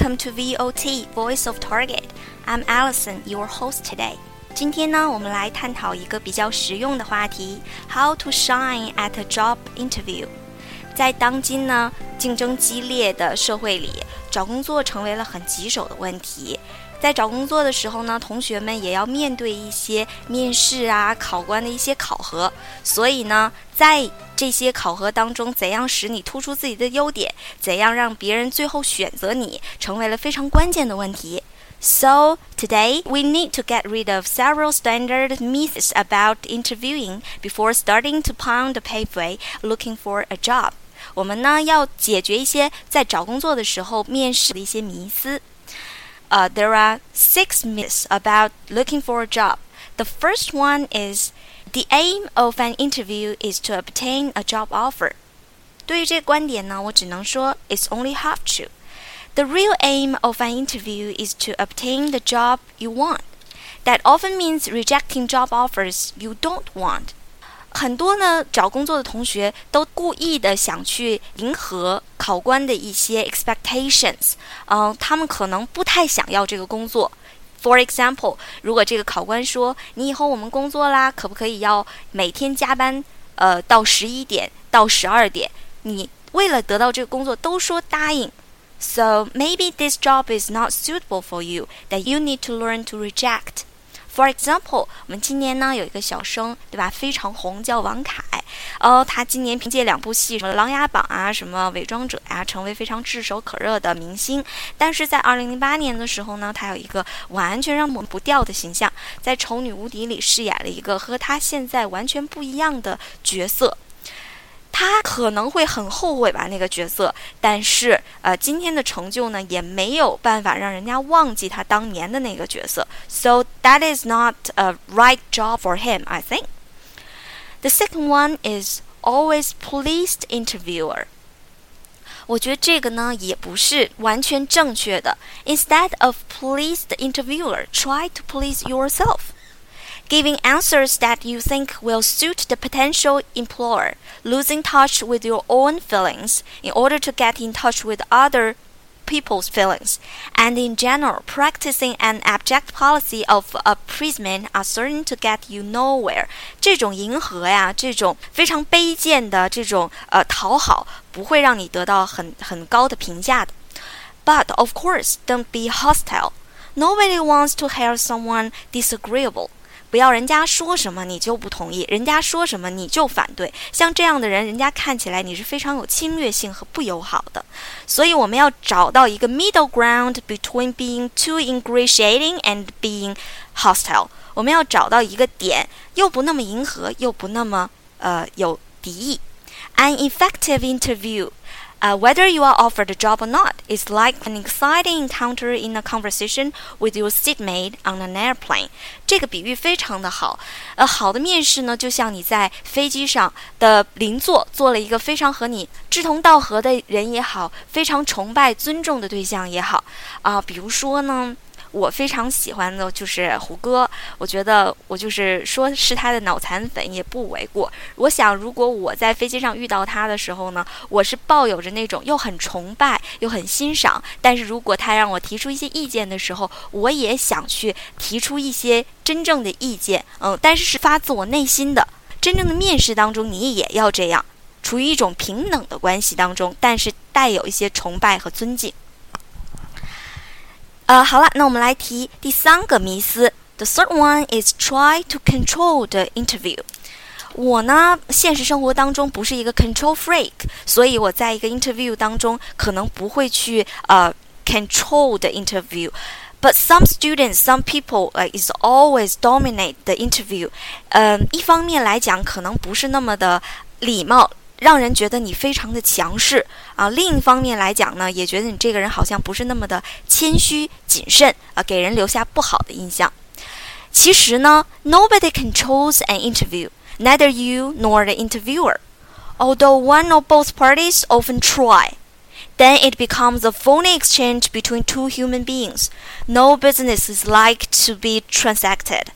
everyone. Welcome to VOT Voice of Target. I'm Allison, your host today. 今天呢，我们来探讨一个比较实用的话题：How to shine at a job interview。在当今呢竞争激烈的社会里，找工作成为了很棘手的问题。 在找工作的时候呢，同学们也要面对一些面试啊、考官的一些考核。所以呢，在这些考核当中，怎样使你突出自己的优点，怎样让别人最后选择你，成为了非常关键的问题。So today we need to get rid of several standard myths about interviewing before starting to pound the paveway looking for a job. 我们呢要解决一些在找工作的时候面试的一些迷思。 Uh, there are six myths about looking for a job. The first one is the aim of an interview is to obtain a job offer. 对于这个观点呢，我只能说 it's only half true. The real aim of an interview is to obtain the job you want. That often means rejecting job offers you don't want. 很多呢，找工作的同学都故意的想去迎合考官的一些 expectations，嗯、呃，他们可能不太想要这个工作。For example，如果这个考官说你以后我们工作啦，可不可以要每天加班，呃，到十一点到十二点？你为了得到这个工作都说答应。So maybe this job is not suitable for you that you need to learn to reject. For example，我们今年呢有一个小生，对吧？非常红，叫王凯。呃，他今年凭借两部戏，什么《琅琊榜》啊，什么《伪装者》呀，成为非常炙手可热的明星。但是在2008年的时候呢，他有一个完全让我们不掉的形象，在《丑女无敌》里饰演了一个和他现在完全不一样的角色。他可能会很后悔吧那个角色，但是呃，今天的成就呢，也没有办法让人家忘记他当年的那个角色。So that is not a right job for him, I think. The second one is always pleased interviewer. 我觉得这个呢也不是完全正确的。Instead of pleased interviewer, try to please yourself giving answers that you think will suit the potential employer, losing touch with your own feelings in order to get in touch with other people's feelings, and in general, practicing an abject policy of appeasement are certain to get you nowhere. 这种迎合呀，这种非常卑贱的这种呃讨好，不会让你得到很很高的评价的。But of course, don't be hostile. Nobody wants to hear someone disagreeable. 不要人家说什么你就不同意，人家说什么你就反对。像这样的人，人家看起来你是非常有侵略性和不友好的。所以我们要找到一个 middle ground between being too ingratiating and being hostile。我们要找到一个点，又不那么迎合，又不那么呃有敌意。An effective interview uh, whether you are offered a job or not is like an exciting encounter in a conversation with your seatmate on an airplane。这个比喻非常的好。呃，好的面试呢，就像你在飞机上的邻座做了一个非常和你志同道合的人也好，非常崇拜、尊重的对象也好啊、比如说呢。我非常喜欢的就是胡歌，我觉得我就是说是他的脑残粉也不为过。我想，如果我在飞机上遇到他的时候呢，我是抱有着那种又很崇拜又很欣赏，但是如果他让我提出一些意见的时候，我也想去提出一些真正的意见，嗯，但是是发自我内心的。真正的面试当中，你也要这样，处于一种平等的关系当中，但是带有一些崇拜和尊敬。呃，好了，那我们来提第三个迷思。The third one is try to control the interview。我呢，现实生活当中不是一个 control freak，所以我在一个 interview 当中可能不会去呃 control the interview。But some students, some people, uh, is always dominate the interview。嗯，一方面来讲，可能不是那么的礼貌。让人觉得你非常的强势啊。另一方面来讲呢，也觉得你这个人好像不是那么的谦虚谨慎啊，给人留下不好的印象。其实呢，nobody controls an interview, neither you nor the interviewer. Although one or both parties often try, then it becomes a phony exchange between two human beings. No business is like to be transacted.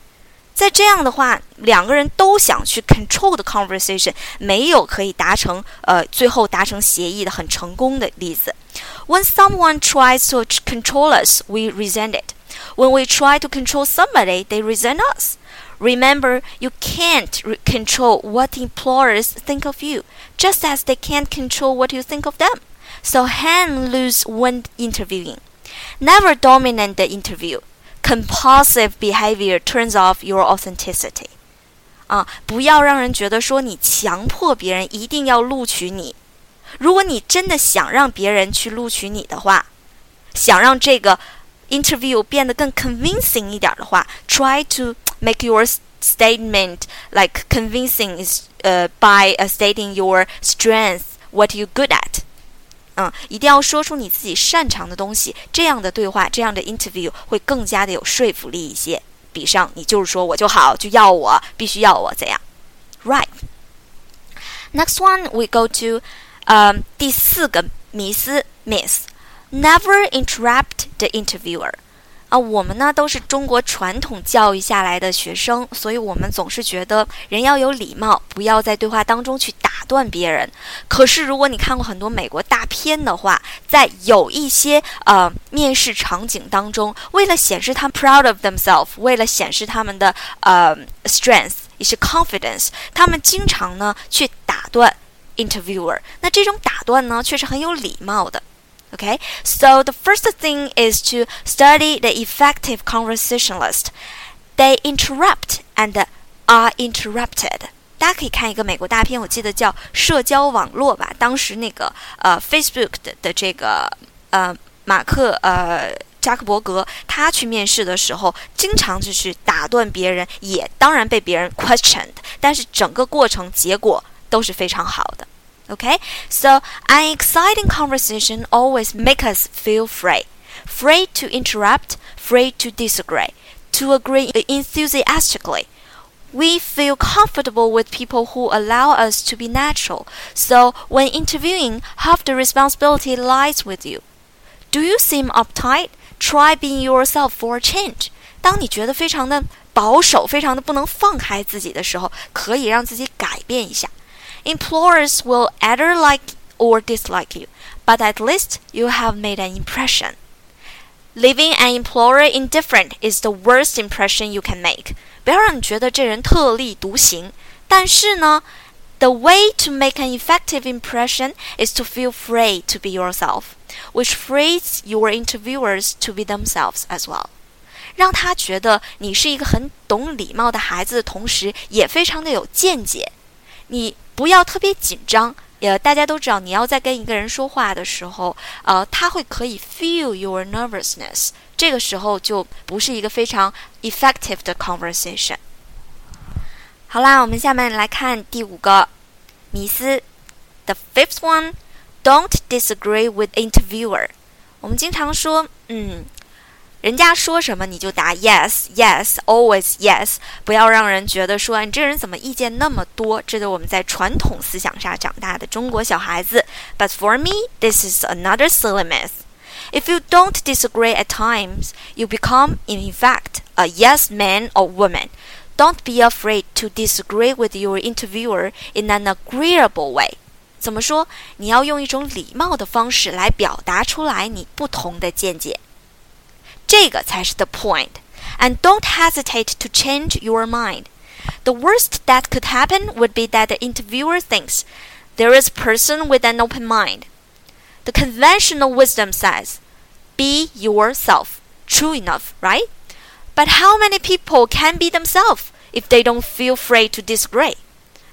在这样的话，两个人都想去 control the conversation，没有可以达成呃最后达成协议的很成功的例子。 When someone tries to control us, we resent it. When we try to control somebody, they resent us. Remember, you can't control what employers think of you, just as they can't control what you think of them. So hang loose when interviewing. Never dominate the interview. Compulsive behavior turns off your authenticity. 啊，不要让人觉得说你强迫别人一定要录取你。如果你真的想让别人去录取你的话，想让这个 interview 变得更 convincing 一点的话，try to make your statement like convincing is uh by uh, stating your strength, what you good at. 嗯，一定要说出你自己擅长的东西，这样的对话，这样的 interview 会更加的有说服力一些。比上你就是说我就好，就要我，必须要我怎样？Right. Next one we go to 呃，第四个 mis miss，never interrupt the interviewer。啊，我们呢都是中国传统教育下来的学生，所以我们总是觉得人要有礼貌，不要在对话当中去打断别人。可是如果你看过很多美国大片的话，在有一些呃面试场景当中，为了显示他们 proud of themselves，为了显示他们的呃 strength，也是 confidence，他们经常呢去打断。interviewer。那这种打断呢，却是很有礼貌的。Okay, so the first thing is to study the effective conversationalist. They interrupt and are interrupted. 大家可以看一个美国大片，我记得叫《社交网络》吧。当时那个呃，Facebook 的的这个呃马克呃扎克伯格，他去面试的时候，经常就是打断别人，也当然被别人 questioned，但是整个过程结果都是非常好的。Okay, so an exciting conversation always make us feel free, free to interrupt, free to disagree, to agree enthusiastically. We feel comfortable with people who allow us to be natural. So when interviewing, half the responsibility lies with you. Do you seem uptight? Try being yourself for a change. 当你觉得非常的保守，非常的不能放开自己的时候，可以让自己改变一下。 Employers will either like or dislike you, but at least you have made an impression. Leaving an employer indifferent is the worst impression you can make. 不要让你觉得这人特立独行，但是呢，the way to make an effective impression is to feel free to be yourself, which frees your interviewers to be themselves as well. 让他觉得你是一个很懂礼貌的孩子的同时，也非常的有见解。你 不要特别紧张，也大家都知道，你要在跟一个人说话的时候，呃，他会可以 feel your nervousness，这个时候就不是一个非常 effective 的 conversation。好啦，我们下面来看第五个迷思，the fifth one，don't disagree with interviewer。我们经常说，嗯。人家说什么你就答 yes yes always yes，不要让人觉得说你这人怎么意见那么多。这是我们在传统思想下长大的中国小孩子。But for me, this is another silly myth. If you don't disagree at times, you become, in fact, a yes man or woman. Don't be afraid to disagree with your interviewer in an agreeable way. 怎么说？你要用一种礼貌的方式来表达出来你不同的见解。这个才是 the point. And don't hesitate to change your mind. The worst that could happen would be that the interviewer thinks there is a person with an open mind. The conventional wisdom says, be yourself. True enough, right? But how many people can be themselves if they don't feel free to disagree?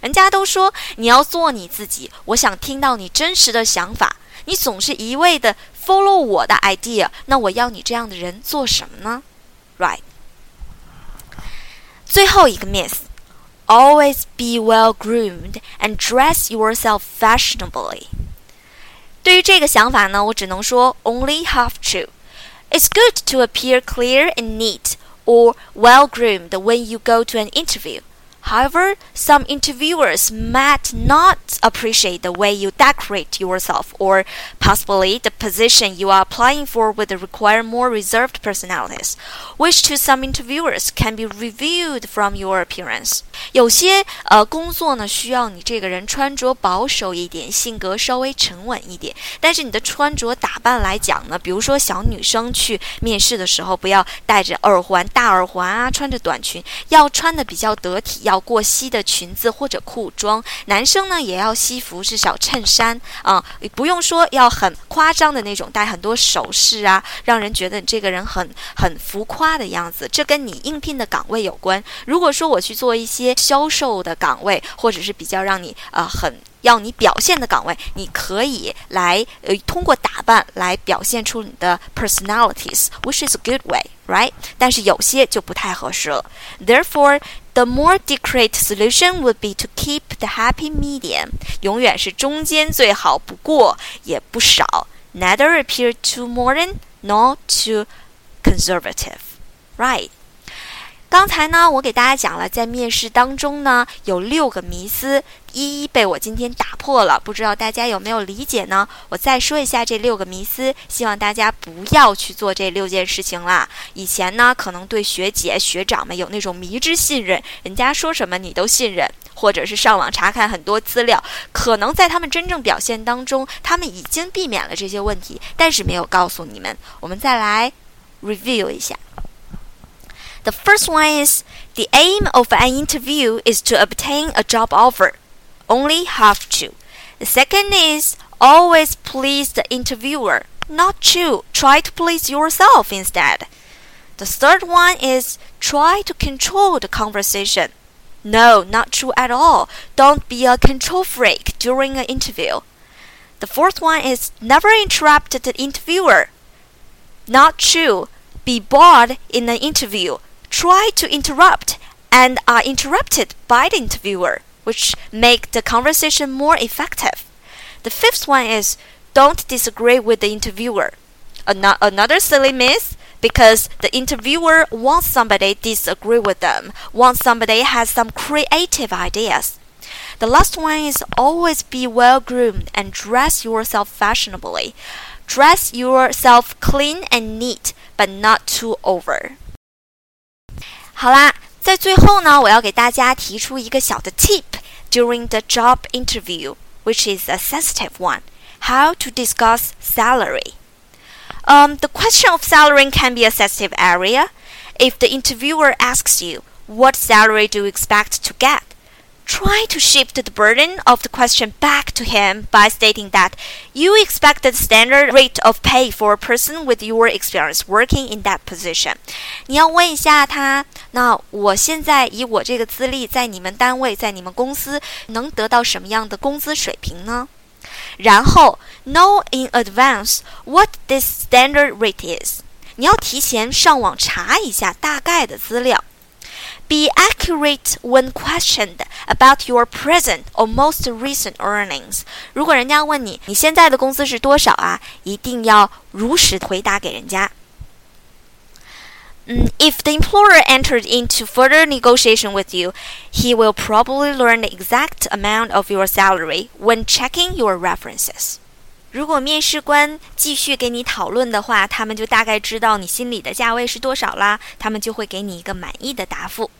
人家都说你要做你自己，我想听到你真实的想法。你总是一味的 follow 我的 idea，那我要你这样的人做什么呢？Right。最后一个 myth，always be well groomed and dress yourself fashionably。对于这个想法呢，我只能说 only half true。It's good to appear clear and neat or well groomed when you go to an interview. However, some interviewers might not appreciate the way you decorate yourself, or possibly the position you are applying for would require more reserved personalities, which to some interviewers can be reviewed from your appearance. 有些呃工作呢需要你这个人穿着保守一点，性格稍微沉稳一点，但是你的穿着打扮来讲呢，比如说小女生去面试的时候，不要戴着耳环、大耳环啊，穿着短裙，要穿的比较得体，要 要过膝的裙子或者裤装。男生呢也要西服，是小衬衫啊，不用说要很夸张的那种，戴很多首饰啊，让人觉得你这个人很很浮夸的样子。这跟你应聘的岗位有关。如果说我去做一些销售的岗位，或者是比较让你啊很。要你表现的岗位，你可以来呃通过打扮来表现出你的 personalities，which is a good way，right？但是有些就不太合适了。Therefore, the more decorate solution would be to keep the happy medium，永远是中间最好，不过也不少，neither appear too modern nor too conservative，right？刚才呢，我给大家讲了，在面试当中呢，有六个迷思，一一被我今天打破了。不知道大家有没有理解呢？我再说一下这六个迷思，希望大家不要去做这六件事情啦。以前呢，可能对学姐学长们有那种迷之信任，人家说什么你都信任，或者是上网查看很多资料，可能在他们真正表现当中，他们已经避免了这些问题，但是没有告诉你们。我们再来 review 一下。The first one is the aim of an interview is to obtain a job offer. Only have to. The second is always please the interviewer. Not to. Try to please yourself instead. The third one is try to control the conversation. No, not true at all. Don't be a control freak during an interview. The fourth one is never interrupt the interviewer. Not true. Be bored in an interview try to interrupt and are interrupted by the interviewer, which make the conversation more effective. The fifth one is don't disagree with the interviewer. An- another silly myth because the interviewer wants somebody disagree with them, wants somebody has some creative ideas. The last one is always be well groomed and dress yourself fashionably. Dress yourself clean and neat, but not too over. 好啦，在最后呢，我要给大家提出一个小的 tip during the job interview, which is a sensitive one. How to discuss salary. Um, the question of salary can be a sensitive area. If the interviewer asks you, what salary do you expect to get? Try to shift the burden of the question back to him by stating that you expect the standard rate of pay for a person with your experience working in that position. 你要问一下他，那我现在以我这个资历，在你们单位，在你们公司能得到什么样的工资水平呢？然后 know in advance what this standard rate is。你要提前上网查一下大概的资料。be accurate when questioned about your present or most recent earnings。如果人家问你你现在的工资是多少啊，一定要如实回答给人家。if the employer entered into further negotiation with you, he will probably learn the exact amount of your salary when checking your references. 如果面试官继续给你讨论的话，他们就大概知道你心里的价位是多少啦，他们就会给你一个满意的答复。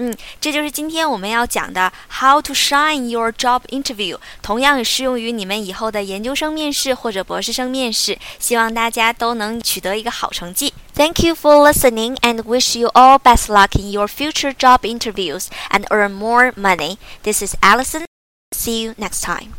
嗯，这就是今天我们要讲的 How to shine your job interview，同样也适用于你们以后的研究生面试或者博士生面试。希望大家都能取得一个好成绩。Thank you for listening and wish you all best luck in your future job interviews and earn more money. This is Allison. See you next time.